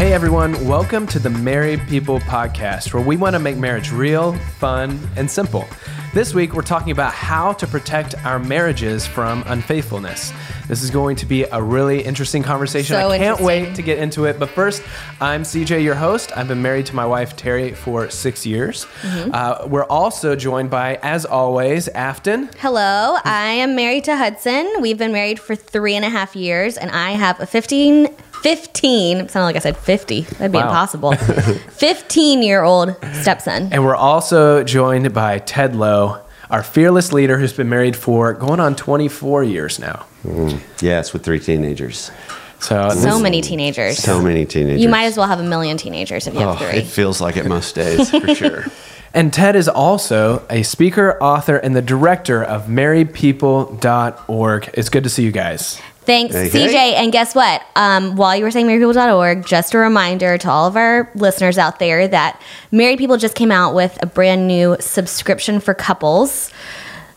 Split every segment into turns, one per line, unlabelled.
Hey everyone, welcome to the Married People Podcast, where we want to make marriage real, fun, and simple. This week, we're talking about how to protect our marriages from unfaithfulness. This is going to be a really interesting conversation.
So
I can't wait to get into it. But first, I'm CJ, your host. I've been married to my wife, Terry, for six years.
Mm-hmm.
Uh, we're also joined by, as always, Afton.
Hello, I am married to Hudson. We've been married for three and a half years, and I have a 15, 15, sounded like I said 50. That'd be
Wow.
impossible. 15 year old stepson.
And we're also joined by Ted Lowe, our fearless leader who's been married for going on 24 years now.
Mm, yes, with three teenagers.
So,
So many teenagers.
So many teenagers.
You might as well have a million teenagers if you
Oh,
have three.
it feels like it most days, for sure.
And Ted is also a speaker, author, and the director of marriedpeople.org. It's good to see you guys.
Thanks,
Hey,
CJ. And guess what? Um, while you were saying marriedpeople.org, just a reminder to all of our listeners out there that Married People just came out with a brand new subscription for couples,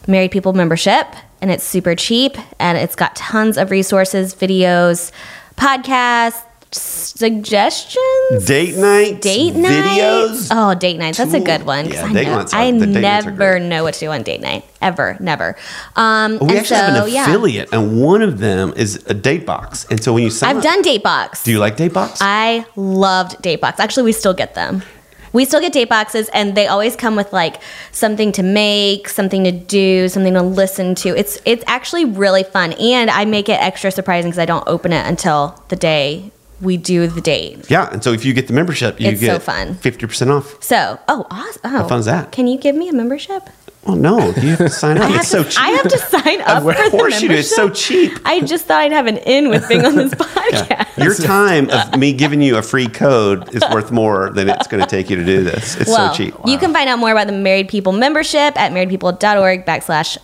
Married People membership, and it's super cheap and it's got tons of resources, videos, podcasts, suggestions.
Date night,
Date night.
videos.
Oh, date night. That's a good one.
Yeah,
I,
date
know-
nights are-
I
the date nights are
never
great.
know what to do on date night. Ever. Never. Um,
we
and
actually have
so,
an
yeah.
affiliate, and one of them is a date box. And so when you sign
I've
up-
done date box.
Do you like date box?
I loved date box. Actually, we still get them. We still get date boxes, and they always come with like something to make, something to do, something to listen to. It's it's actually really fun, and I make it extra surprising because I don't open it until the day we do the date.
yeah, and so if you get the membership, you
It's so
get
fun.
fifty percent off.
So, oh, awesome! Oh,
How fun is that?
Can you give me a membership?
Well, no, you have to sign up.
I have,
so
to,
cheap.
I have to sign up
Of
for the
course you do. It's so cheap.
I just thought I'd have an in with being on this podcast.
Your time of me giving you a free code is worth more than it's going to take you to do this. It's
well,
so cheap.
you can find out more about the Married People membership at marriedpeople.org backslash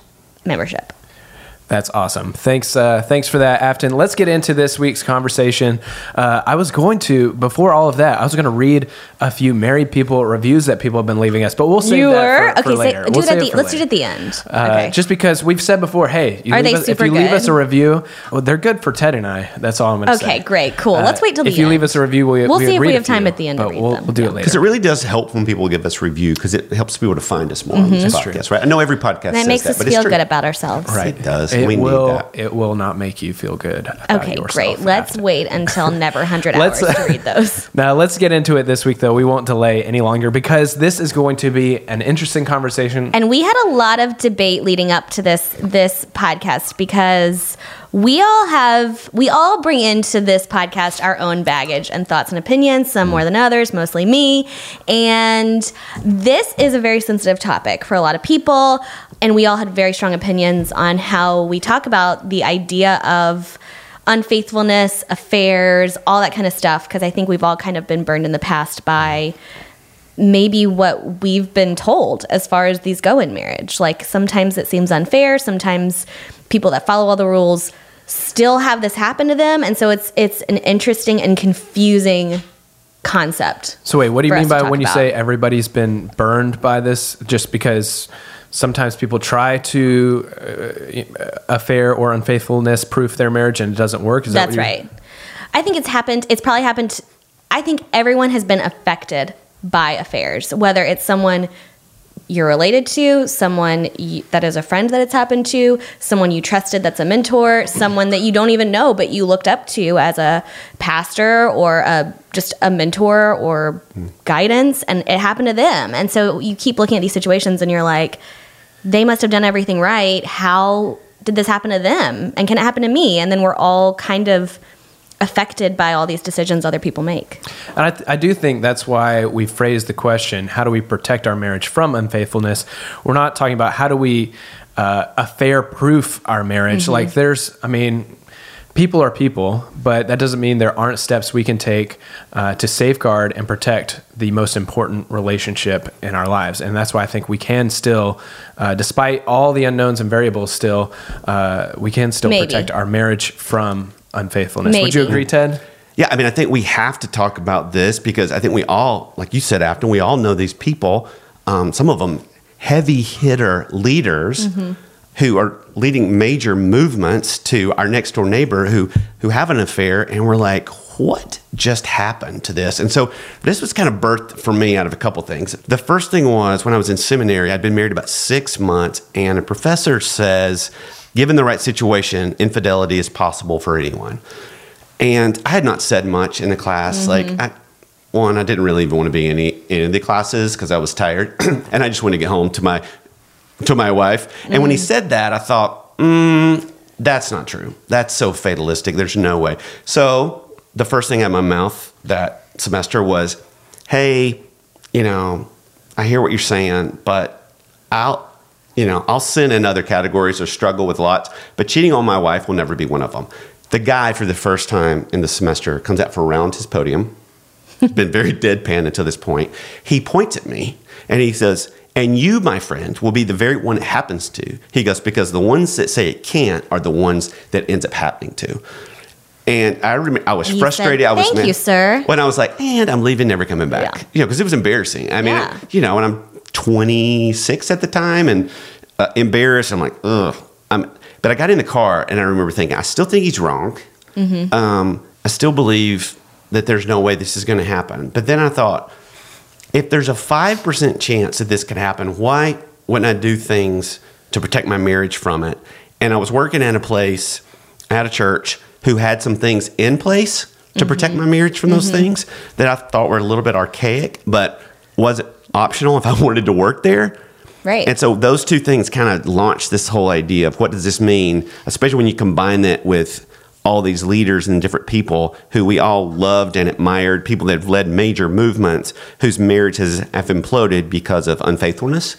membership.
That's awesome. Thanks, uh, thanks for that, Afton. Let's get into this week's conversation. Uh, I was going to, before all of that, I was going to read a few married people reviews that people have been leaving us, but we'll save
you
that
were
for, for
okay. Say,
later.
do
We'll
it at the.
for
Let's do it at the end.
Uh,
okay.
Just because we've said before, hey, you
Are
leave
they
us, if
super
you leave us a review, well, they're good for Ted and I. That's all I'm going to say.
Okay, great, cool. Let's wait till the
if
the
you leave us a review, we,
We'll
we
see if
read
we
a
have time
few,
at the end to
but
read
we'll,
them.
We'll do
Yeah.
it later.
Because it really does help when people give us review because it helps people to find us more on this podcast, right? I know every podcast
that makes us feel good about ourselves.
Right.
It does.
It
We need
will.
that.
It will not make you feel good. About
Okay,
yourself,
great. Let's
Afton.
wait until never hundred
Let's-
hours to read those.
Now let's get into it this week, though. We won't delay any longer because this is going to be an interesting conversation.
And we had a lot of debate leading up to this this podcast because we all have we all bring into this podcast our own baggage and thoughts and opinions, some hmm. more than others, mostly me. And this is a very sensitive topic for a lot of people, and we all had very strong opinions on how we talk about the idea of unfaithfulness, affairs, all that kind of stuff because I think we've all kind of been burned in the past by maybe what we've been told as far as these go in marriage. Like sometimes it seems unfair, sometimes people that follow all the rules still have this happen to them and so it's it's an interesting and confusing concept.
so wait, what do you mean by when you
about.
say everybody's been burned by this? Just because sometimes people try to uh, affair or unfaithfulness proof their marriage and it doesn't work. Is that
That's
what
right. I think it's happened. It's probably happened. I think everyone has been affected by affairs, whether it's someone you're related to, someone you, that is a friend that it's happened to, someone you trusted that's a mentor, mm-hmm. someone that you don't even know but you looked up to as a pastor or a, just a mentor or mm. guidance, and it happened to them. And so you keep looking at these situations and you're like, they must have done everything right. How did this happen to them? And can it happen to me? And then we're all kind of affected by all these decisions other people make.
And I, th- I do think that's why we phrase the question how do we protect our marriage from unfaithfulness? We're not talking about how do we uh, affair proof our marriage.
Mm-hmm.
Like, there's, I mean, people are people, but that doesn't mean there aren't steps we can take uh, to safeguard and protect the most important relationship in our lives. And that's why I think we can still, uh, despite all the unknowns and variables, still, uh, we can still
Maybe.
protect our marriage from unfaithfulness. Would you agree, Ted?
Yeah, I mean, I think we have to talk about this because I think we all, like you said, Afton we all know these people, um, some of them heavy hitter leaders who are leading major movements to our next door neighbor who who have an affair, and we're like, what just happened to this? And so this was kind of birthed for me out of a couple things. The first thing was when I was in seminary, I'd been married about six months, and a professor says, given the right situation, infidelity is possible for anyone. And I had not said much in the class. Like, I, one, I didn't really even want to be in any, any of the classes because I was tired, and I just wanted to get home to my to my wife. And when he said that, I thought, mm, that's not true. That's so fatalistic. There's no way. So the first thing out of my mouth that semester was, hey, you know, I hear what you're saying, but I'll, you know, I'll sin in other categories or struggle with lots, but cheating on my wife will never be one of them. The guy, for the first time in the semester, comes out for around his podium. He's been very deadpan until this point. He points at me and he says, and you, my friend, will be the very one it happens to. He goes, because the ones that say it can't are the ones that ends up happening to. And I remember I was
You said,
frustrated. I was
"Thank
mad."
you, sir.
When I was like, and I'm leaving, never coming back.
Yeah.
You know, because it was embarrassing. I mean,
Yeah.
you know, when I'm 26 at the time and uh, embarrassed, I'm like, ugh. I'm, but I got in the car and I remember thinking, I still think he's wrong.
Mm-hmm.
Um, I still believe that there's no way this is going to happen. But then I thought, if there's a 5% chance that this could happen, why wouldn't I do things to protect my marriage from it? And I was working at a place, at a church, who had some things in place to protect my marriage from those things that I thought were a little bit archaic, but was it optional if I wanted to work there?
Right.
And so those two things kind of launched this whole idea of what does this mean, especially when you combine that with all these leaders and different people who we all loved and admired, people that have led major movements whose marriages have imploded because of unfaithfulness.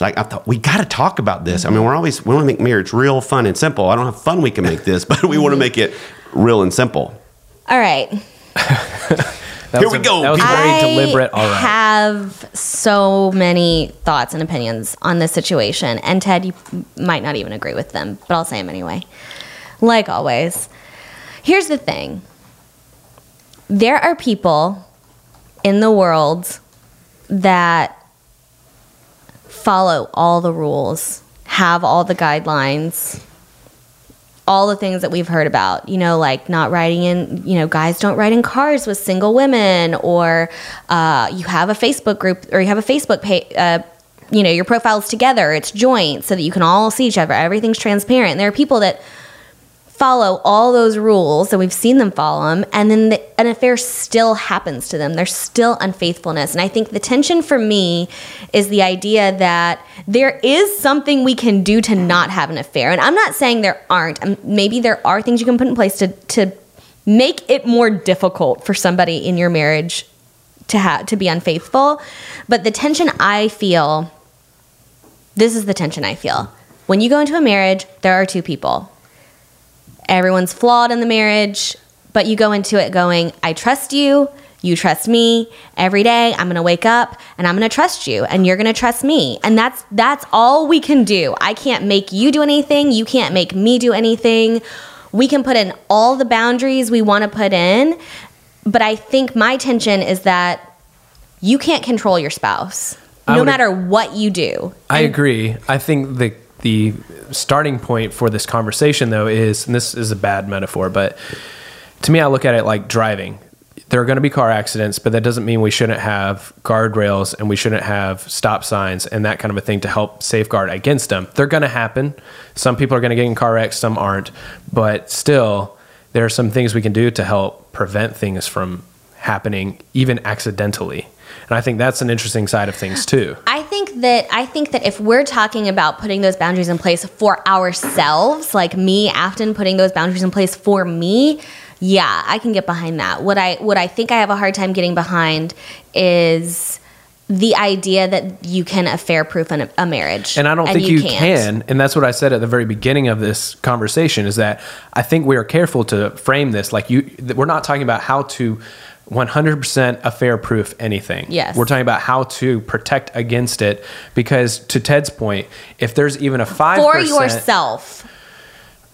Like I thought, we got to talk about this. I mean, we're always we want to make marriage real fun and simple. I don't have fun we can make this, but we want to mm-hmm. make it real and simple.
All right.
That
Here
was
we
a-
go,
That was
people.
very
I
deliberate. All right.
have so many thoughts and opinions on this situation, and Ted, you might not even agree with them, but I'll say them anyway. Like always, here's the thing: there are people in the world that follow all the rules, have all the guidelines, all the things that we've heard about, you know, like not riding in, you know, guys don't ride in cars with single women, or uh, you have a Facebook group or you have a Facebook page, uh, you know, your profiles together, it's joint so that you can all see each other. Everything's transparent. And there are people that follow all those rules, and we've seen them follow them, and then the, an affair still happens to them. There's still unfaithfulness. And I think the tension for me is the idea that there is something we can do to not have an affair. And I'm not saying there aren't. Um, Maybe there are things you can put in place to, to make it more difficult for somebody in your marriage to have to be unfaithful. But the tension I feel, this is the tension I feel. When you go into a marriage, there are two people everyone's flawed in the marriage, but you go into it going, I trust you, you trust me. Every day I'm going to wake up and I'm going to trust you and you're going to trust me. And that's that's all we can do. I can't make you do anything, you can't make me do anything. We can put in all the boundaries we want to put in, but I think my tension is that you can't control your spouse.
I
No matter what you do.
I
And-
agree. I think the the starting point for this conversation though is and this is a bad metaphor, but to me I look at it like driving. There are going to be car accidents, but that doesn't mean we shouldn't have guardrails and we shouldn't have stop signs and that kind of a thing to help safeguard against them. They're going to happen. Some people are going to get in car wrecks, some aren't, but still there are some things we can do to help prevent things from happening even accidentally. And I think that's an interesting side of things too.
I think that I think that if we're talking about putting those boundaries in place for ourselves, like me, Afton, putting those boundaries in place for me, yeah, I can get behind that. What I what I think I have a hard time getting behind is the idea that you can affair proof a, a marriage,
And I don't think you,
can't.
can. And that's what I said at the very beginning of this conversation is that I think we are careful to frame this like you we're not talking about how to 100% affair proof anything.
Yes.
We're talking about how to protect against it because to Ted's point, if there's even a 5%
for yourself.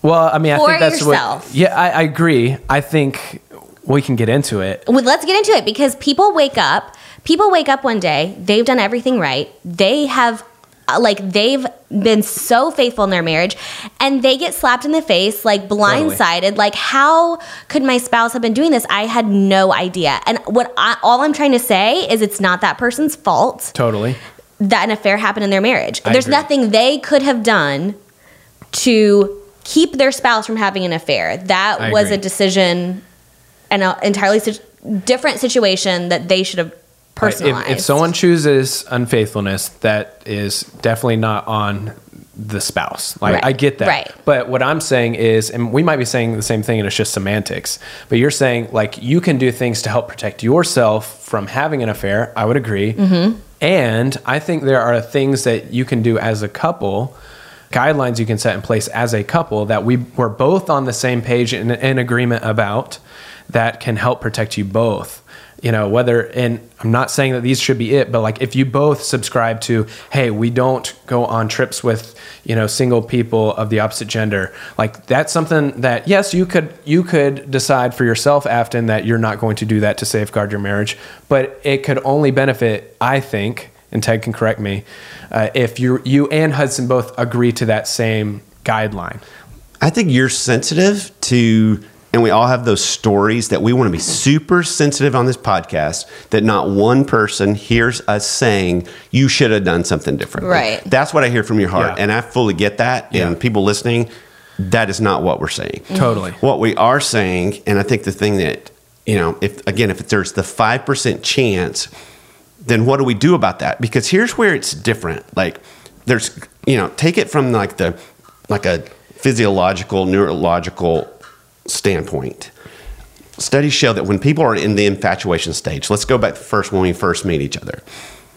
Well, I mean, I
For
think that's
yourself.
what Yeah, I, I agree. I think we can get into it.
Well, let's get into it because people wake up. People wake up one day. They've done everything right. They have Uh, like they've been so faithful in their marriage and they get slapped in the face like blindsided like how could my spouse have been doing this i had no idea and what I, all i'm trying to say is it's not that person's fault
Totally.
that an affair happened in their marriage
I
there's
agree.
nothing they could have done to keep their spouse from having an affair that
I
was
agree.
a decision and an uh, entirely si- different situation that they should have. Personalized
If, if someone chooses unfaithfulness, that is definitely not on the spouse. Like
Right.
I get that.
Right.
But what I'm saying is, and we might be saying the same thing and it's just semantics, but you're saying like you can do things to help protect yourself from having an affair. I would agree.
Mm-hmm.
And I think there are things that you can do as a couple, guidelines you can set in place as a couple that we were both on the same page and in agreement about that can help protect you both. You know, whether, and I'm not saying that these should be it, but like if you both subscribe to, hey, we don't go on trips with, you know, single people of the opposite gender, like that's something that, yes, you could, you could decide for yourself, Afton, that you're not going to do that to safeguard your marriage, but it could only benefit, I think, and Ted can correct me, uh, if you you and Hudson both agree to that same guideline.
I think you're sensitive to, and we all have those stories that we want to be super sensitive on this podcast that not one person hears us saying you should have done something different.
Right.
That's what I hear from your heart,
Yeah.
and I fully get that.
Yeah.
And people listening, that is not what we're saying. Mm-hmm.
Totally.
What we are saying, and I think the thing that you know, if again, if there's the five percent chance, then what do we do about that? Because here's where it's different. Like there's, you know, take it from like the like a physiological, neurological standpoint. Studies show that when people are in the infatuation stage, let's go back first when we first meet each other.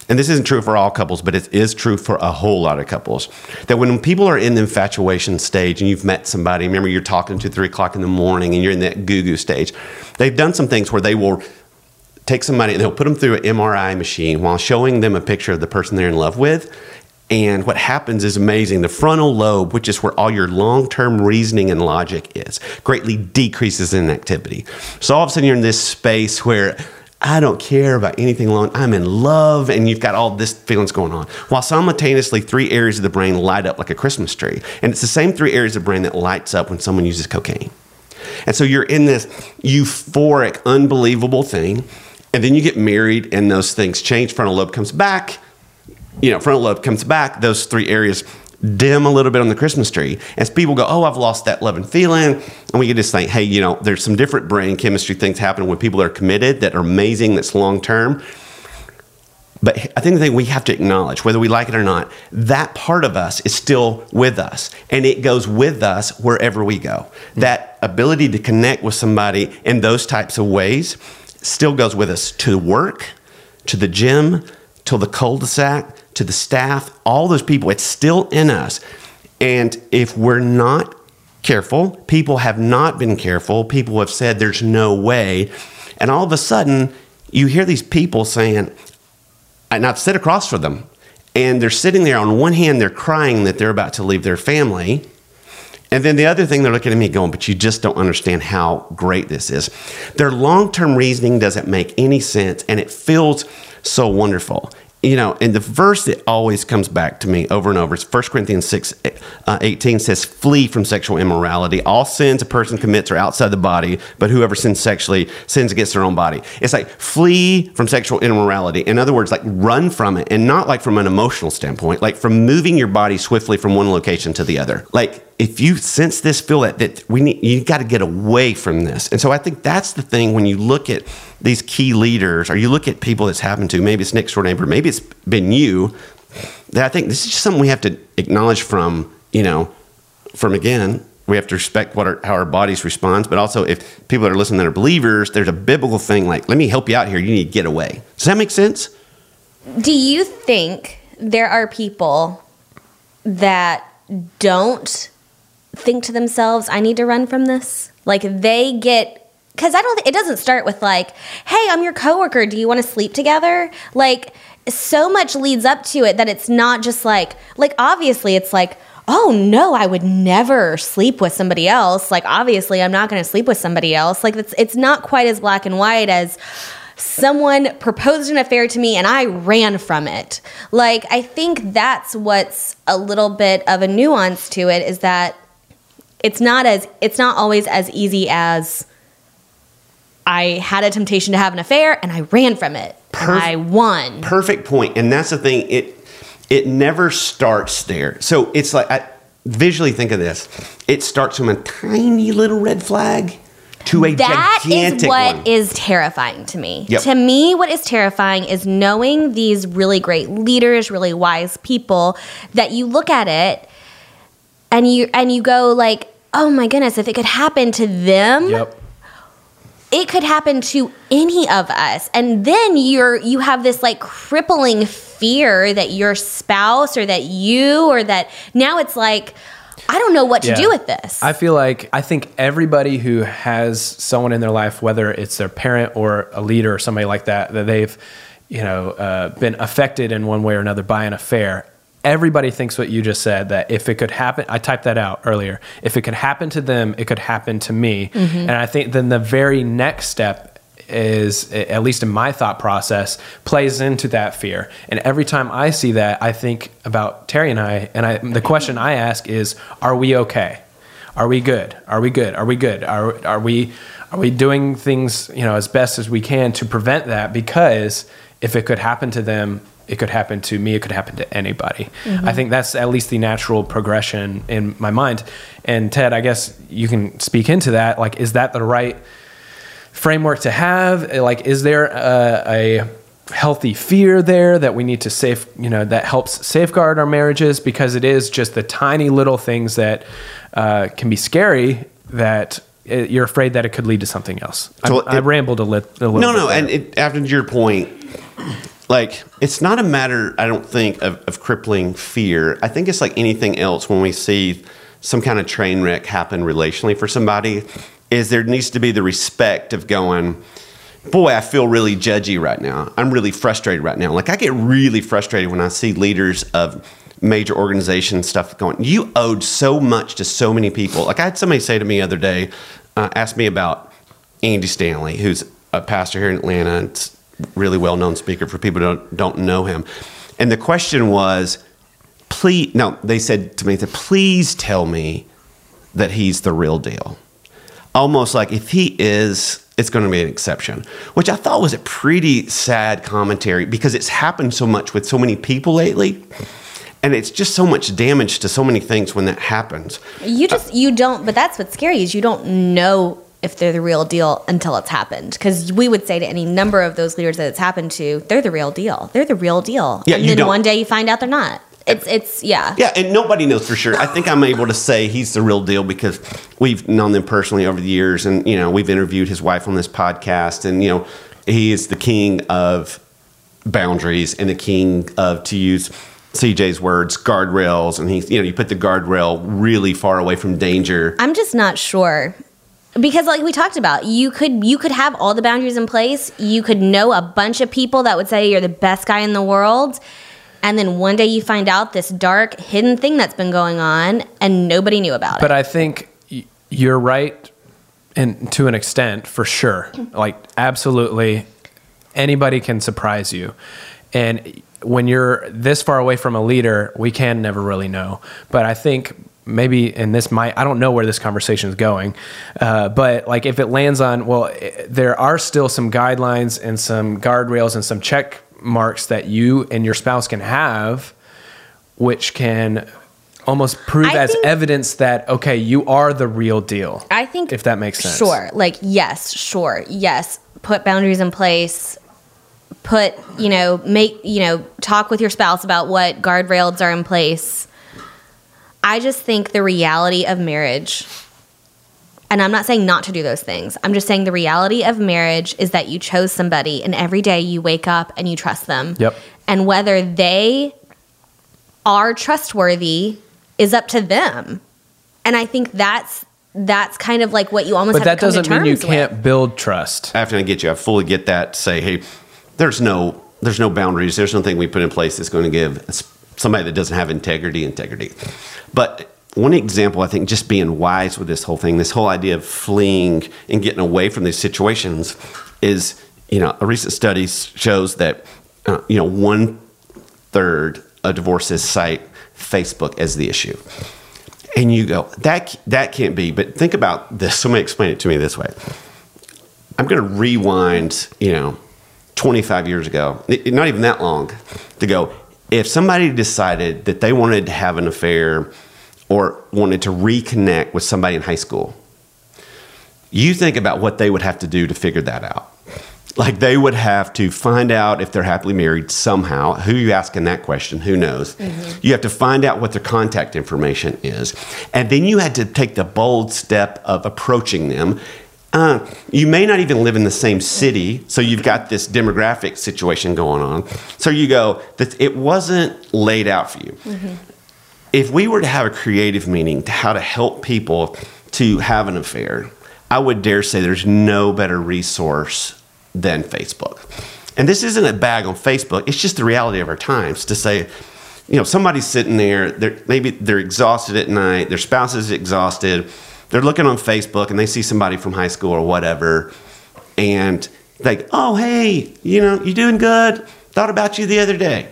And this isn't true for all couples, but it is true for a whole lot of couples. That when people are in the infatuation stage and you've met somebody, remember you're talking to three o'clock in the morning and you're in that goo goo stage, they've done some things where they will take somebody and they'll put them through an MRI machine while showing them a picture of the person they're in love with. And what happens is amazing. The frontal lobe, which is where all your long term reasoning and logic is, greatly decreases in activity. So all of a sudden you're in this space where I don't care about anything alone. I'm in love, and you've got all this feelings going on. While simultaneously, three areas of the brain light up like a Christmas tree. And it's the same three areas of the brain that lights up when someone uses cocaine. And so you're in this euphoric, unbelievable thing. And then you get married, and those things change. Frontal lobe comes back. You know, frontal lobe comes back. Those three areas dim a little bit on the Christmas tree. As people go, Oh, I've lost that love and feeling. And we can just think, Hey, you know, there's some different brain chemistry things happening when people are committed that are amazing, that's long term. But I think the thing we have to acknowledge, whether we like it or not, that part of us is still with us. And it goes with us wherever we go. Mm. That ability to connect with somebody in those types of ways still goes with us to work, to the gym, to the cul de sac, to the staff, all those people. It's still in us. And if we're not careful, people have not been careful, people have said there's no way. And all of a sudden, you hear these people saying, and I've sit across from them, and they're sitting there. On one hand, they're crying that they're about to leave their family. And then the other thing, they're looking at me going, but you just don't understand how great this is. Their long term reasoning doesn't make any sense, and it feels so wonderful. You know, and the verse that always comes back to me over and over is 1 Corinthians 6 uh, 18 says, Flee from sexual immorality. All sins a person commits are outside the body, but whoever sins sexually sins against their own body. It's like flee from sexual immorality. In other words, like run from it, and not like from an emotional standpoint, like from moving your body swiftly from one location to the other. Like if you sense this, feel that, that we need, you got to get away from this. And so I think that's the thing when you look at these key leaders, or you look at people that's happened to, maybe it's next door neighbor, maybe it's been you, that I think this is just something we have to acknowledge from, you know, from again, we have to respect what our, how our bodies responds, but also if people that are listening that are believers, there's a biblical thing like, let me help you out here. You need to get away. Does that make sense?
Do you think there are people that don't think to themselves, I need to run from this? Like they get because I don't it doesn't start with like, hey, I'm your coworker. Do you want to sleep together? Like so much leads up to it that it's not just like like obviously it's like oh no i would never sleep with somebody else like obviously i'm not going to sleep with somebody else like it's it's not quite as black and white as someone proposed an affair to me and I ran from it. Like, I think that's what's a little bit of a nuance to it is that it's not as it's not always as easy as I had a temptation to have an affair and I ran from it. and
Perf-
I won.
Perfect point. And that's the thing. It it never starts there. So it's like I visually think of this. It starts from a tiny little red flag to a
That
gigantic
is what is
one.
terrifying to me.
Yep.
To me, what is terrifying is knowing these really great leaders, really wise people that you look at it and you and you go like, "Oh my goodness, if it could happen to them,
Yep.
It could happen to any of us." And then you're you have this like crippling fear that your spouse or that you or that now it's like I don't know what to
Yeah.
do with this.
I feel like I think everybody who has someone in their life, whether it's their parent or a leader or somebody like that, that they've, you know, uh, been affected in one way or another by an affair. Everybody thinks what you just said that if it could happen, I typed that out earlier. If it could happen to them, it could happen to me. Mm-hmm. And I think then the very next step is at least in my thought process plays into that fear. And every time i see that i think about terry and i and I, the question i ask is are we okay? Are we good? Are we good? Are we good? Are, are we are we doing things you know as best as we can to prevent that? Because if it could happen to them it could happen to me it could happen to anybody i think that's at least the natural progression in my mind and ted i guess you can speak into that like is that the right framework to have? Like, is there a, a healthy fear there that we need to safe, you know, that helps safeguard our marriages? Because it is just the tiny little things that uh, can be scary that it, you're afraid that it could lead to something else.
So
I, I
it-
rambled a, lit, a little.
No,
bit
no,
there.
and it, after your point, like it's not a matter, I don't think, of, of crippling fear. I think it's like anything else when we see some kind of train wreck happen relationally for somebody, is there needs to be the respect of going, boy, I feel really judgy right now. I'm really frustrated right now. Like I get really frustrated when I see leaders of major organizations stuff going, you owed so much to so many people. Like I had somebody say to me the other day, uh, ask me about Andy Stanley, who's a pastor here in Atlanta, really well known speaker for people who don't, don't know him. And the question was, please, no, they said to me, that please tell me that he's the real deal. Almost like if he is, it's going to be an exception, which I thought was a pretty sad commentary because it's happened so much with so many people lately. And it's just so much damage to so many things when that happens.
You just you don't, but that's what's scary is you don't know if they're the real deal until it's happened. Because we would say to any number of those leaders that it's happened to, they're the real deal. They're the real deal.
Yeah,
and then
don't-
one day you find out they're not. It's it's yeah.
Yeah, and nobody knows for sure. I think I'm able to say he's the real deal because we've known them personally over the years, and you know we've interviewed his wife on this podcast, and you know he is the king of boundaries and the king of to use CJ's words guardrails, and he's you know you put the guardrail really far away from danger.
I'm just not sure. Because like we talked about, you could you could have all the boundaries in place. You could know a bunch of people that would say you're the best guy in the world. And then one day you find out this dark hidden thing that's been going on and nobody knew about it. But.
I think you're right, and to an extent, for sure. Like absolutely, anybody can surprise you, and when you're this far away from a leader, we can never really know. But I think maybe, and this might, I don't know where this conversation is going, uh, but like if it lands on, well, i- there are still some guidelines and some guardrails and some check marks that you and your spouse can have which can almost prove
I
as
think-
evidence that okay, you are the real deal.
I think
if that makes sense.
Sure. Like yes, sure. Yes. Put boundaries in place. Put, you know, make, you know, talk with your spouse about what guardrails are in place. I just think the reality of marriage and I'm not saying not to do those things. I'm just saying the reality of marriage is that you chose somebody and every day you wake up and you trust them.
Yep.
And whether they are trustworthy is up to them. And I think that's that's kind of like what you almost
But
have
that
to come
doesn't
to
mean you can't
with.
build trust.
Afton I get you, I fully get that. Say, hey, there's no there's no boundaries. There's nothing we put in place that's going to give somebody that doesn't have integrity integrity. But one example, I think, just being wise with this whole thing, this whole idea of fleeing and getting away from these situations, is you know, a recent study shows that, uh, you know, one third of divorces cite Facebook as the issue. And you go, that, that can't be. But think about this. Somebody explain it to me this way. I'm going to rewind, you know, 25 years ago, not even that long, to go, if somebody decided that they wanted to have an affair or wanted to reconnect with somebody in high school, you think about what they would have to do to figure that out. Like they would have to find out if they're happily married somehow. Who you asking that question? Who knows? Mm-hmm. You have to find out what their contact information is. And then you had to take the bold step of approaching them uh, you may not even live in the same city, so you've got this demographic situation going on. So you go that it wasn't laid out for you. Mm-hmm. If we were to have a creative meaning to how to help people to have an affair, I would dare say there's no better resource than Facebook. And this isn't a bag on Facebook; it's just the reality of our times to say. You know, somebody's sitting there. They're, maybe they're exhausted at night. Their spouse is exhausted they're looking on Facebook and they see somebody from high school or whatever, and like, oh hey, you know, you doing good? Thought about you the other day.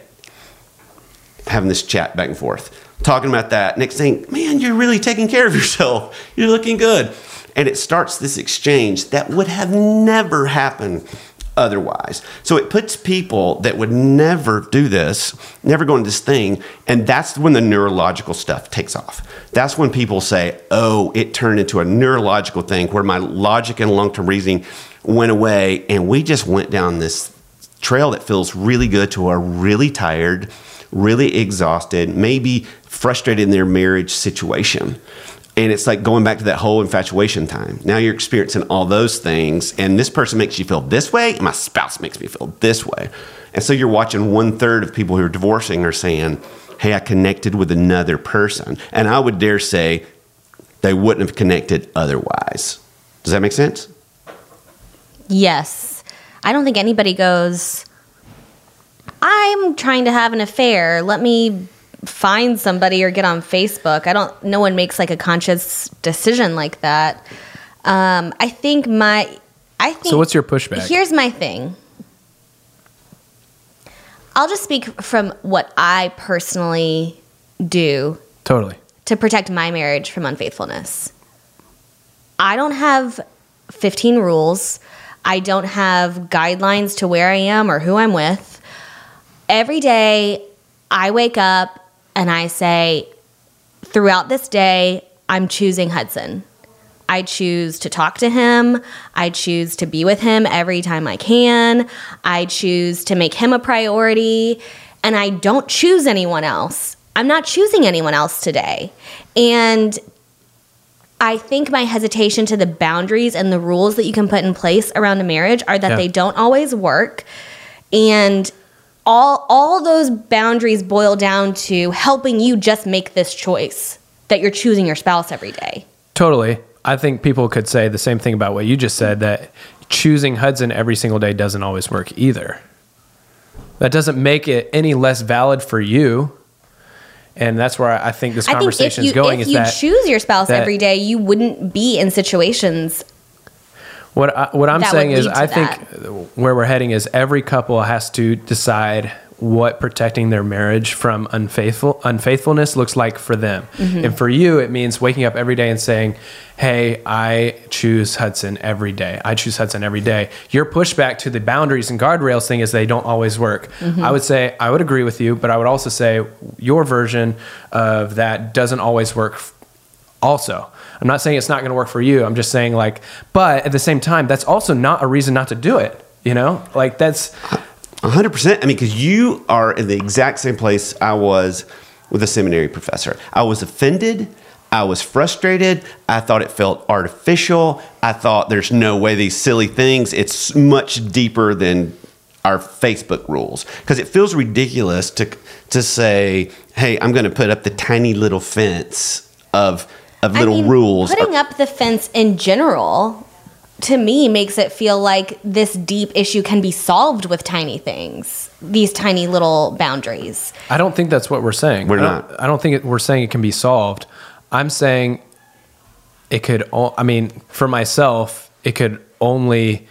Having this chat back and forth, talking about that. Next thing, man, you're really taking care of yourself. You're looking good. And it starts this exchange that would have never happened otherwise. So it puts people that would never do this, never go into this thing, and that's when the neurological stuff takes off. That's when people say, oh, it turned into a neurological thing where my logic and long term reasoning went away, and we just went down this trail that feels really good to a really tired, really exhausted, maybe frustrated in their marriage situation and it's like going back to that whole infatuation time. Now you're experiencing all those things, and this person makes you feel this way, and my spouse makes me feel this way. And so you're watching one third of people who are divorcing are saying, Hey, I connected with another person. And I would dare say they wouldn't have connected otherwise. Does that make sense?
Yes. I don't think anybody goes, I'm trying to have an affair. Let me find somebody or get on Facebook. I don't. No one makes like a conscious decision like that. Um, I think my. I think.
So what's your pushback?
Here's my thing. I'll just speak from what I personally do.
Totally.
To protect my marriage from unfaithfulness. I don't have 15 rules. I don't have guidelines to where I am or who I'm with. Every day I wake up and I say, throughout this day, I'm choosing Hudson. I choose to talk to him. I choose to be with him every time I can. I choose to make him a priority. And I don't choose anyone else. I'm not choosing anyone else today. And I think my hesitation to the boundaries and the rules that you can put in place around a marriage are that yeah. they don't always work. And all all those boundaries boil down to helping you just make this choice that you're choosing your spouse every day.
Totally. I think people could say the same thing about what you just said that choosing Hudson every single day doesn't always work either. That doesn't make it any less valid for you. And that's where I think this conversation is going. Is that.
If you choose your spouse every day, you wouldn't be in situations
what I, what I'm saying is, I think where we're heading is every couple has to decide what protecting their marriage from unfaithful unfaithfulness looks like for them. Mm-hmm. And for you, it means waking up every day and saying, "Hey, I choose Hudson every day. I choose Hudson every day." Your pushback to the boundaries and guardrails thing is they don't always work. Mm-hmm. I would say I would agree with you, but I would also say your version of that doesn't always work. Also, I'm not saying it's not going to work for you. I'm just saying like, but at the same time, that's also not a reason not to do it. You know, like that's
100. percent I mean, because you are in the exact same place I was with a seminary professor. I was offended. I was frustrated. I thought it felt artificial. I thought there's no way these silly things. It's much deeper than our Facebook rules because it feels ridiculous to to say, "Hey, I'm going to put up the tiny little fence of of little I mean, rules.
Putting up the fence in general to me makes it feel like this deep issue can be solved with tiny things these tiny little boundaries.
I don't think that's what we're saying.
We're
I
not.
I don't think it, we're saying it can be solved. I'm saying it could i mean for myself it could only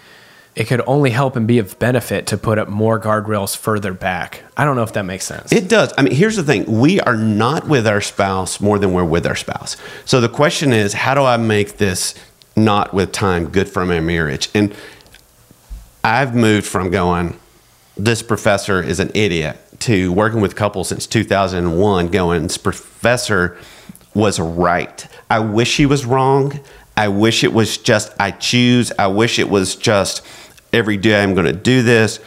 it could only help and be of benefit to put up more guardrails further back. I don't know if that makes sense.
It does. I mean, here's the thing we are not with our spouse more than we're with our spouse. So the question is, how do I make this not with time good for my marriage? And I've moved from going, this professor is an idiot, to working with couples since 2001, going, this professor was right. I wish he was wrong. I wish it was just I choose. I wish it was just every day I'm going to do this.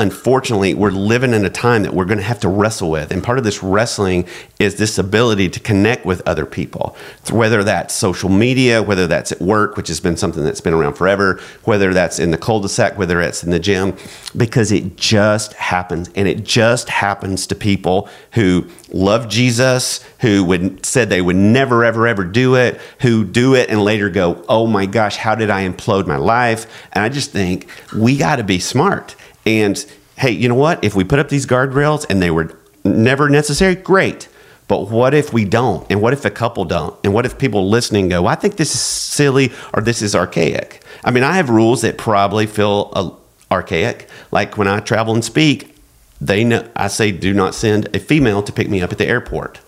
Unfortunately, we're living in a time that we're going to have to wrestle with. And part of this wrestling is this ability to connect with other people, whether that's social media, whether that's at work, which has been something that's been around forever, whether that's in the cul de sac, whether it's in the gym, because it just happens. And it just happens to people who love Jesus, who would said they would never, ever, ever do it, who do it and later go, oh my gosh, how did I implode my life? And I just think we got to be smart. And hey, you know what? If we put up these guardrails and they were never necessary, great. But what if we don't? And what if a couple don't? And what if people listening go, I think this is silly or this is archaic? I mean, I have rules that probably feel uh, archaic. Like when I travel and speak, they know I say do not send a female to pick me up at the airport.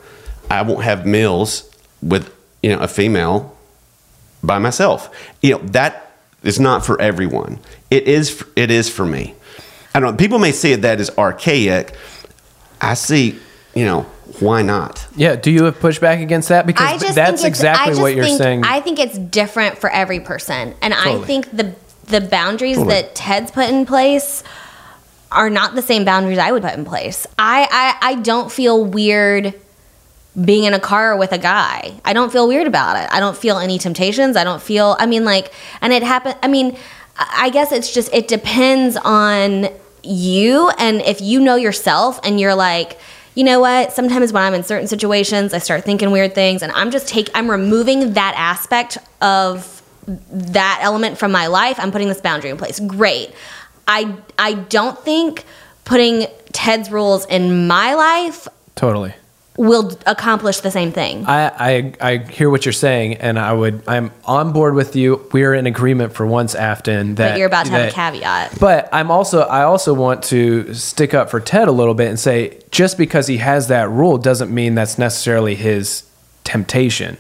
I won't have meals with you know a female by myself. You know that is not for everyone. It is. It is for me. I don't know. People may see it that as archaic. I see, you know, why not?
Yeah. Do you have pushback against that? Because that's exactly
I just
what you're
think,
saying.
I think it's different for every person, and I think the the boundaries
Totally.
that Ted's put in place are not the same boundaries I would put in place. I I, I don't feel weird being in a car with a guy. I don't feel weird about it. I don't feel any temptations. I don't feel. I mean, like, and it happened. I mean, I guess it's just it depends on you and if you know yourself and you're like. You know what? Sometimes when I'm in certain situations, I start thinking weird things, and I'm just take. I'm removing that aspect of that element from my life. I'm putting this boundary in place. Great. I I don't think putting Ted's rules in my life
totally.
Will accomplish the same thing.
I, I I hear what you're saying, and I would I'm on board with you. We're in agreement for once, Afton. That
but you're about to have a caveat.
But I'm also I also want to stick up for Ted a little bit and say just because he has that rule doesn't mean that's necessarily his temptation.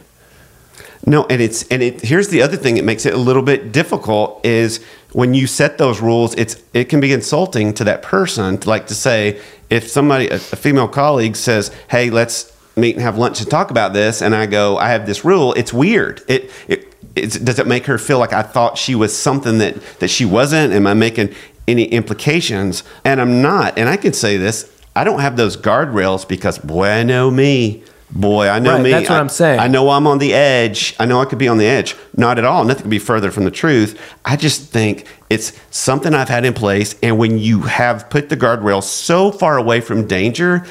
No, and it's and it. Here's the other thing that makes it a little bit difficult is when you set those rules. It's it can be insulting to that person, to like to say if somebody a, a female colleague says, "Hey, let's meet and have lunch and talk about this," and I go, "I have this rule." It's weird. It it it's, does it make her feel like I thought she was something that that she wasn't? Am I making any implications? And I'm not. And I can say this: I don't have those guardrails because bueno, me. Boy, I know
Right,
me.
that's what
I-
I'm saying.
I know I'm on the edge. I know I could be on the edge. Not at all. Nothing could be further from the truth. I just think it's something I've had in place. And when you have put the guardrail so far away from danger,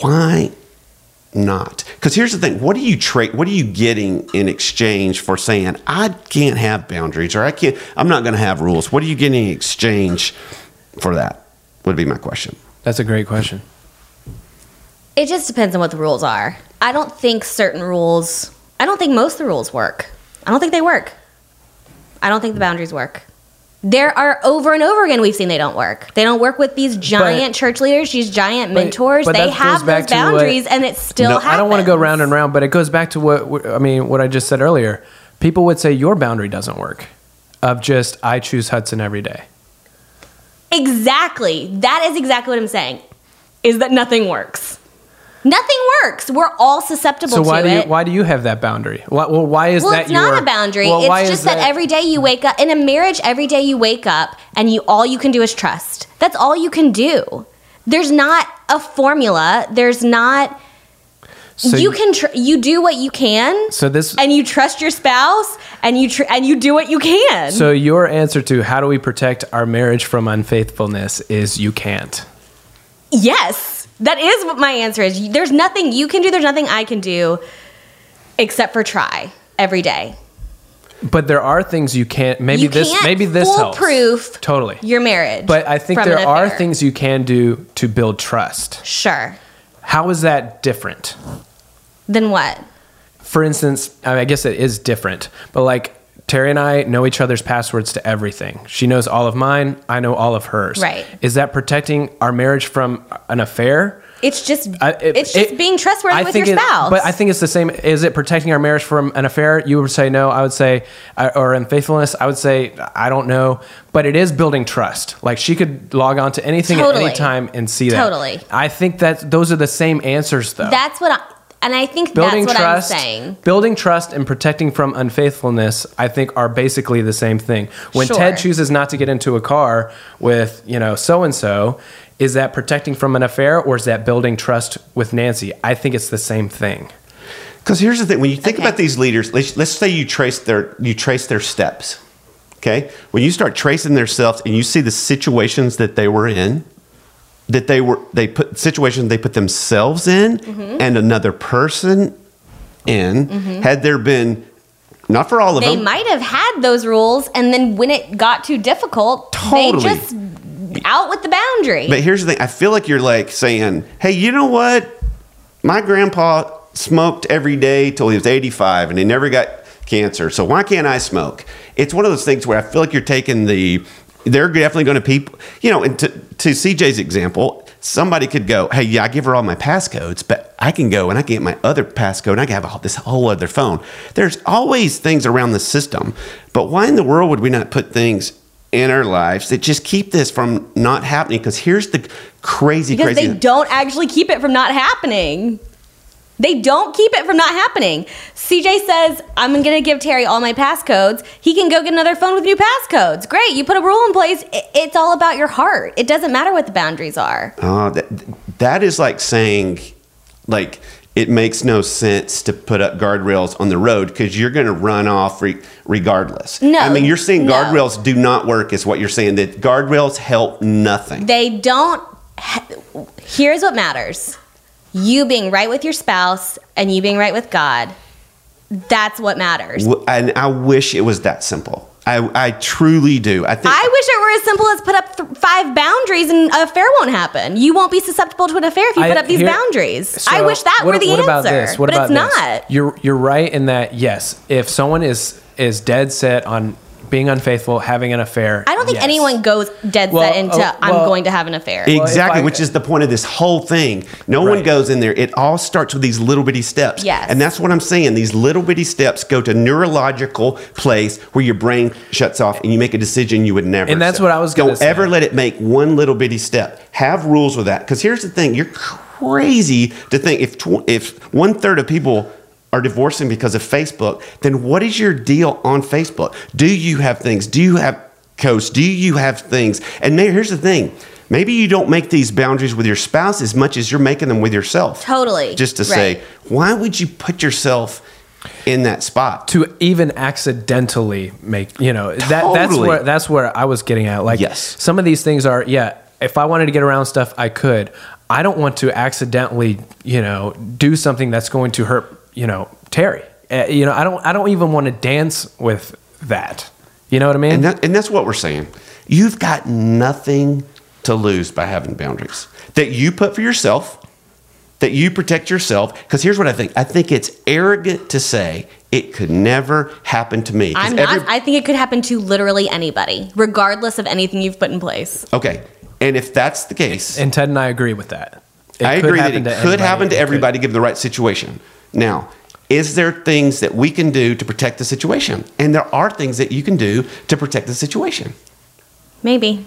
why not? Because here's the thing: what are you trade? What are you getting in exchange for saying I can't have boundaries or I can't? I'm not going to have rules. What are you getting in exchange for that? Would be my question.
That's a great question.
It just depends on what the rules are. I don't think certain rules, I don't think most of the rules work. I don't think they work. I don't think the boundaries work. There are over and over again we've seen they don't work. They don't work with these giant church leaders, these giant
But-
mentors.
but
they have
back
those
to what-
boundaries and it still
No,
happens.
I don't want to go round and round, but it goes back to what I mean. What I just said earlier. People would say your boundary doesn't work. Of just I choose Hudson every day.
Exactly. That is exactly what I'm saying. Is that nothing works. Nothing works. We're all susceptible
So
to
why do you
it.
why do you have that boundary? Why, well, why is
well,
that
it's not a boundary.
Well,
it's just that, every day you wake up in a marriage. Every day you wake up and you all you can do is trust. That's all you can do. There's not a formula. There's not.
So
you can tr- you do what you can.
So this-
and you trust your spouse and you tr- and you do what you can.
So your answer to how do we protect our marriage from unfaithfulness is you can't.
Yes, that is what my answer is. There's nothing you can do. There's nothing I can do, except for try every day.
But there are things you can't. Maybe
you
this.
can't
Maybe this helps.
foolproof
Totally.
your marriage.
But I think there are things you can do to build trust.
Sure.
How is that different?
Then what?
For instance, I, mean, I guess it is different, but like Terry and I know each other's passwords to everything. She knows all of mine. I know all of hers.
Right.
Is that protecting our marriage from an affair?
It's just
I- it-
it's just
it-
being trustworthy
I
with your
it-
spouse.
but I think it's the same. Is it protecting our marriage from an affair? You would say no. I would say, or unfaithfulness. I would say I don't know. But it is building trust. Like she could log on to anything at any time and see that.
Totally.
I think that those are the same answers, though.
that's what I and I think
building
that's what
trust,
I'm saying.
building trust, and protecting from unfaithfulness, I think, are basically the same thing. When
Sure.
Ted chooses not to get into a car with you know so and so, is that protecting from an affair, or is that building trust with Nancy? I think it's the same thing.
Because here's the thing: when you think
Okay.
about these leaders, let's, let's say you trace their you trace their steps. Okay, when you start tracing their steps and you see the situations that they were in, that they were they put situations they put themselves in
Mm-hmm.
and another person in. Had there been not for all of them.
They might have had those rules, and then when it got too difficult,
Totally.
they just out with the boundary.
But here's the thing: I feel like you're like saying, "Hey, you know what? My grandpa smoked every day till he was 85, and he never got cancer. So why can't I smoke?" It's one of those things where I feel like you're taking the. They're definitely going to people, you know. And to, to CJ's example, somebody could go, "Hey, yeah, I give her all my passcodes, but I can go and I can get my other passcode, and I can have this whole other phone." There's always things around the system, but why in the world would we not put things? in our lives that just keep this from not happening. Because here's the crazy,
because
crazy.
they don't actually keep it from not happening. They don't keep it from not happening. CJ says, I'm going to give Terry all my passcodes. He can go get another phone with new passcodes. Great. You put a rule in place. It's all about your heart. It doesn't matter what the boundaries are.
Uh, oh, that, that is like saying, like, it makes no sense to put up guardrails on the road because you're going to run off re- regardless.
No,
I mean, you're saying
no.
guardrails do not work, is what you're saying. That guardrails help nothing.
They don't. Here's what matters you being right with your spouse and you being right with God. That's what matters.
And I wish it was that simple. I, I truly do. I think.
I wish it were as simple as put up th- five boundaries and an affair won't happen. You won't be susceptible to an affair if you
I-
put up these
here-
boundaries. I wish that
what-
were the
what
answer.
About this? What
but
about
it's
this?
not.
You're you're right in that yes, if someone is is dead set on being unfaithful, having an affair,
I don't think
yes.
anyone goes dead
Well,
set into
oh,
I'm going to have an affair.
Exactly,
I-
which is the point of this whole thing. No one goes in there. It all starts with these little bitty steps.
Yes.
And that's what I'm saying. These little bitty steps go to neurological place where your brain shuts off and you make a decision you would never.
And that's
say.
what I was gonna say.
Don't ever let it make one little bitty step. Have rules with that. Because here's the thing: you're crazy to think if tw- if one third of people are divorcing because of Facebook, then what is your deal on Facebook? Do you have things? Do you have coach? Do you have things? And maybe, here's the thing. Maybe you don't make these boundaries with your spouse as much as you're making them with yourself.
Totally.
Just to
Right.
say, why would you put yourself in that spot?
to even accidentally make you know that that's where that's where I was getting at. Like
Yes.
some of these things are yeah. If I wanted to get around stuff, I could. I don't want to accidentally you know do something that's going to hurt you know Terry. Uh, you know I don't I don't even want to dance with that. You know what I mean?
And, that, and that's what we're saying. You've got nothing to lose by having boundaries that you put for yourself, that you protect yourself. Because here's what I think I think it's arrogant to say it could never happen to me.
I'm not.
every-
I think it could happen to literally anybody, regardless of anything you've put in place.
okay. And if that's the case,
and Ted and I agree with that. It
I agree that it could
anybody.
happen to
It could-
everybody given the right situation. Now, is there things that we can do to protect the situation? And there are things that you can do to protect the situation.
Maybe.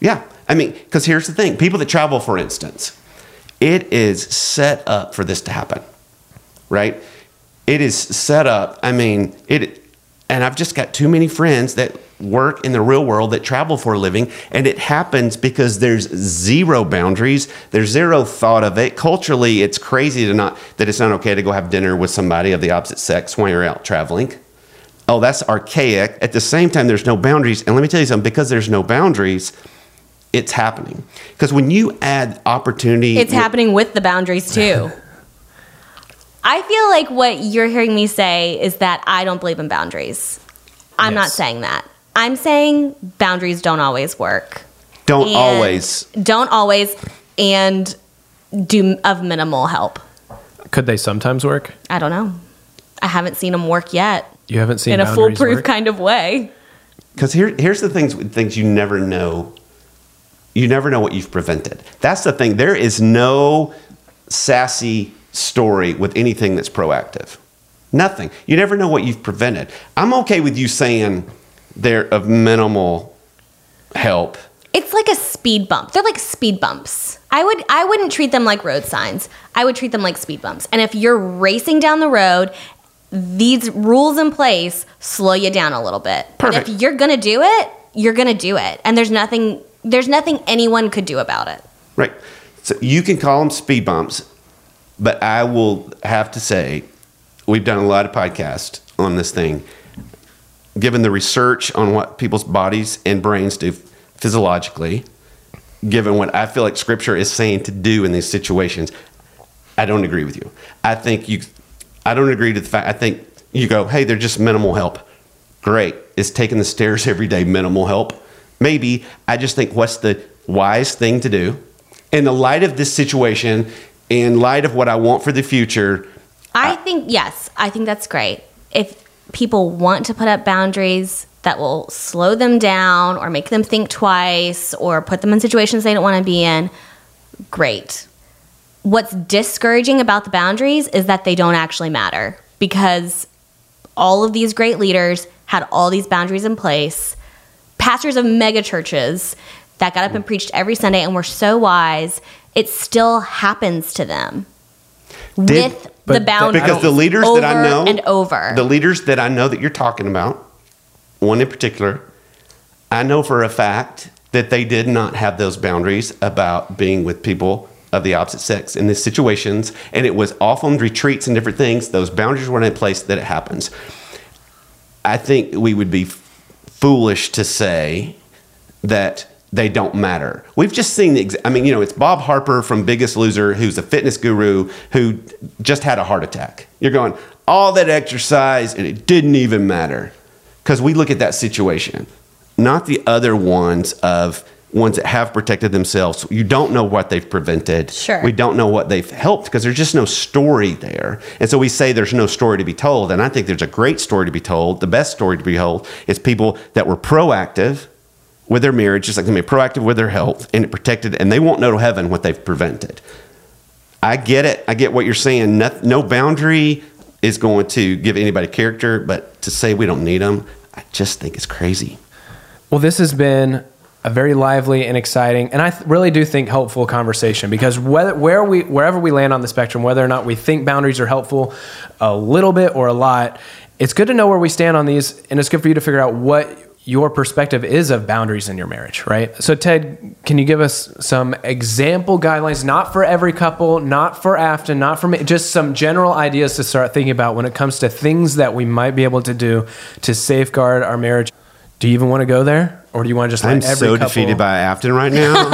Yeah. I mean, because here's the thing people that travel, for instance, it is set up for this to happen, right? It is set up. I mean, it, and I've just got too many friends that work in the real world that travel for a living, and it happens because there's zero boundaries, there's zero thought of it. Culturally, it's crazy to not, that it's not okay to go have dinner with somebody of the opposite sex when you're out traveling. Oh, that's archaic. At the same time, there's no boundaries. And let me tell you something because there's no boundaries, it's happening. Because when you add opportunity,
It's happening with the boundaries too. I feel like what you're hearing me say is that I don't believe in boundaries. I'm not saying that. I'm saying boundaries don't always work.
don't always.
Don't always and do of minimal help.
Could they sometimes work?
I don't know. I haven't seen them work yet.
You haven't seen them
in a foolproof
work?
kind of way.
Because here, here's the things things you never know. You never know what you've prevented. That's the thing. There is no sassy story with anything that's proactive. Nothing. You never know what you've prevented. I'm okay with you saying they're of minimal help.
It's like a speed bump. They're like speed bumps. I would I wouldn't treat them like road signs. I would treat them like speed bumps. And if you're racing down the road, these rules in place slow you down a little bit.
Perfect.
if you're going to do it, you're going to do it. And there's nothing there's nothing anyone could do about it.
Right. So you can call them speed bumps, but I will have to say, we've done a lot of podcasts on this thing. Given the research on what people's bodies and brains do physiologically, given what I feel like scripture is saying to do in these situations, I don't agree with you. I think you, I don't agree to the fact, I think you go, hey, they're just minimal help. Great. Is taking the stairs every day minimal help? Maybe. I just think what's the wise thing to do? In the light of this situation, in light of what I want for the future,
I think yes, I think that's great. If people want to put up boundaries that will slow them down or make them think twice or put them in situations they don't want to be in, great. What's discouraging about the boundaries is that they don't actually matter because all of these great leaders had all these boundaries in place. Pastors of mega churches that got up and preached every Sunday and were so wise, it still happens to them
Did-
with
but
the boundaries.
because the leaders
over
that I know
and over.
the leaders that I know that you're talking about, one in particular, I know for a fact that they did not have those boundaries about being with people of the opposite sex in these situations, and it was off on retreats and different things. Those boundaries weren't in place that it happens. I think we would be f- foolish to say that they don't matter. We've just seen the, I mean, you know, it's Bob Harper from Biggest Loser, who's a fitness guru who just had a heart attack. You're going, all that exercise and it didn't even matter. Because we look at that situation, not the other ones of ones that have protected themselves. You don't know what they've prevented.
Sure.
We don't know what they've helped because there's just no story there. And so we say there's no story to be told. And I think there's a great story to be told. The best story to be told is people that were proactive with their marriage, just like they be proactive with their health and it protected, and they won't know to heaven what they've prevented. I get it. I get what you're saying. No, no boundary is going to give anybody character, but to say we don't need them, I just think it's crazy.
Well, this has been a very lively and exciting, and I th- really do think helpful conversation because whether where we wherever we land on the spectrum, whether or not we think boundaries are helpful, a little bit or a lot, it's good to know where we stand on these, and it's good for you to figure out what your perspective is of boundaries in your marriage, right? So, Ted, can you give us some example guidelines, not for every couple, not for Afton, not for me, just some general ideas to start thinking about when it comes to things that we might be able to do to safeguard our marriage? Do you even want to go there, or do you want to just let
I'm
every
so
couple?
defeated by Afton right now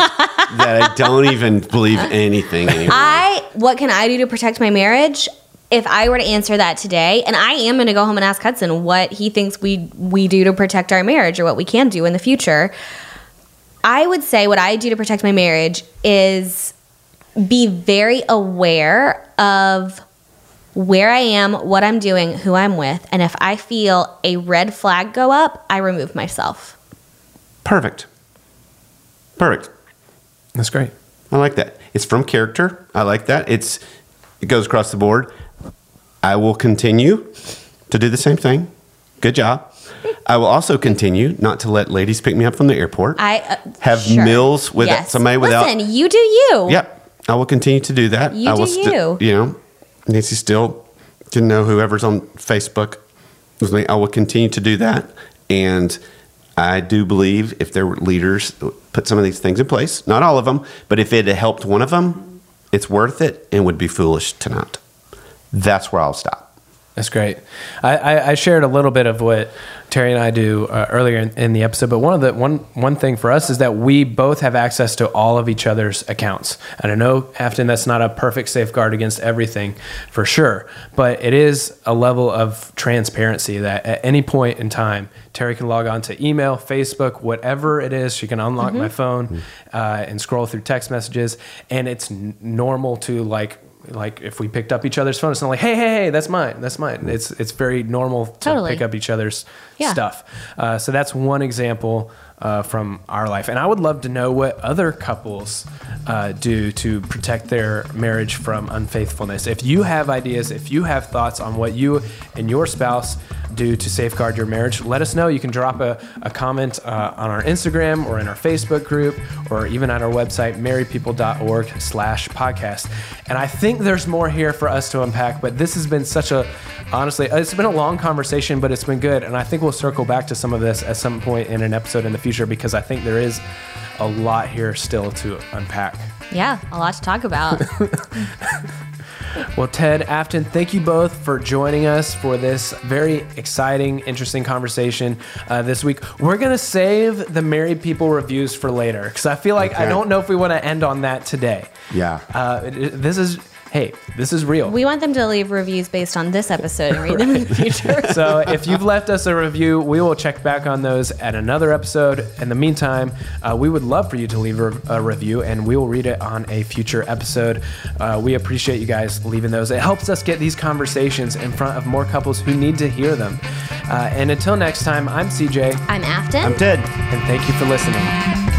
that I don't even believe anything anymore.
I what can I do to protect my marriage? If I were to answer that today, and I am going to go home and ask Hudson what he thinks we we do to protect our marriage or what we can do in the future, I would say what I do to protect my marriage is be very aware of where I am, what I'm doing, who I'm with, and if I feel a red flag go up, I remove myself.
Perfect. Perfect.
That's great.
I like that. It's from character. I like that. It's it goes across the board. I will continue to do the same thing. Good job. I will also continue not to let ladies pick me up from the airport.
I uh,
Have
sure.
meals with
yes.
somebody without-
Listen, you do you.
Yep. I will continue to do that.
You
I will
do
sti-
you.
you know, Nancy still can know whoever's on Facebook with me. I will continue to do that. And I do believe if there were leaders put some of these things in place, not all of them, but if it had helped one of them, it's worth it and would be foolish to not. That's where I'll stop.
That's great. I, I, I shared a little bit of what Terry and I do uh, earlier in, in the episode, but one of the one one thing for us is that we both have access to all of each other's accounts. And I know, Afton, that's not a perfect safeguard against everything, for sure, but it is a level of transparency that at any point in time, Terry can log on to email, Facebook, whatever it is. She can unlock my phone uh, and scroll through text messages, and it's n- normal to like like if we picked up each other's phones and like, hey, hey, hey, that's mine, that's mine. It's it's very normal to
Totally.
pick up each other's
Yeah.
stuff. Uh, so that's one example uh, from our life, and I would love to know what other couples uh, do to protect their marriage from unfaithfulness. If you have ideas, if you have thoughts on what you and your spouse do to safeguard your marriage, let us know. You can drop a, a comment uh, on our Instagram or in our Facebook group or even at our website, marriedpeople.org slash podcast. And I think there's more here for us to unpack, but this has been such a, honestly, it's been a long conversation, but it's been good. And I think we'll circle back to some of this at some point in an episode in the future because I think there is a lot here still to unpack.
Yeah, a lot to talk about.
Well, Ted, Afton, thank you both for joining us for this very exciting, interesting conversation uh, this week. We're going to save the married people reviews for later because I feel like I don't know if we want to end on that today.
Yeah.
Uh, it- it- this is, hey, this is real.
we want them to leave reviews based on this episode and read them in the future.
so if you've left us a review, we will check back on those at another episode. In the meantime, uh, we would love for you to leave a, a review, and we will read it on a future episode. Uh, we appreciate you guys leaving those. It helps us get these conversations in front of more couples who need to hear them. Uh, and until next time, I'm CJ,
I'm Afton.
I'm Ted.
and thank you for listening.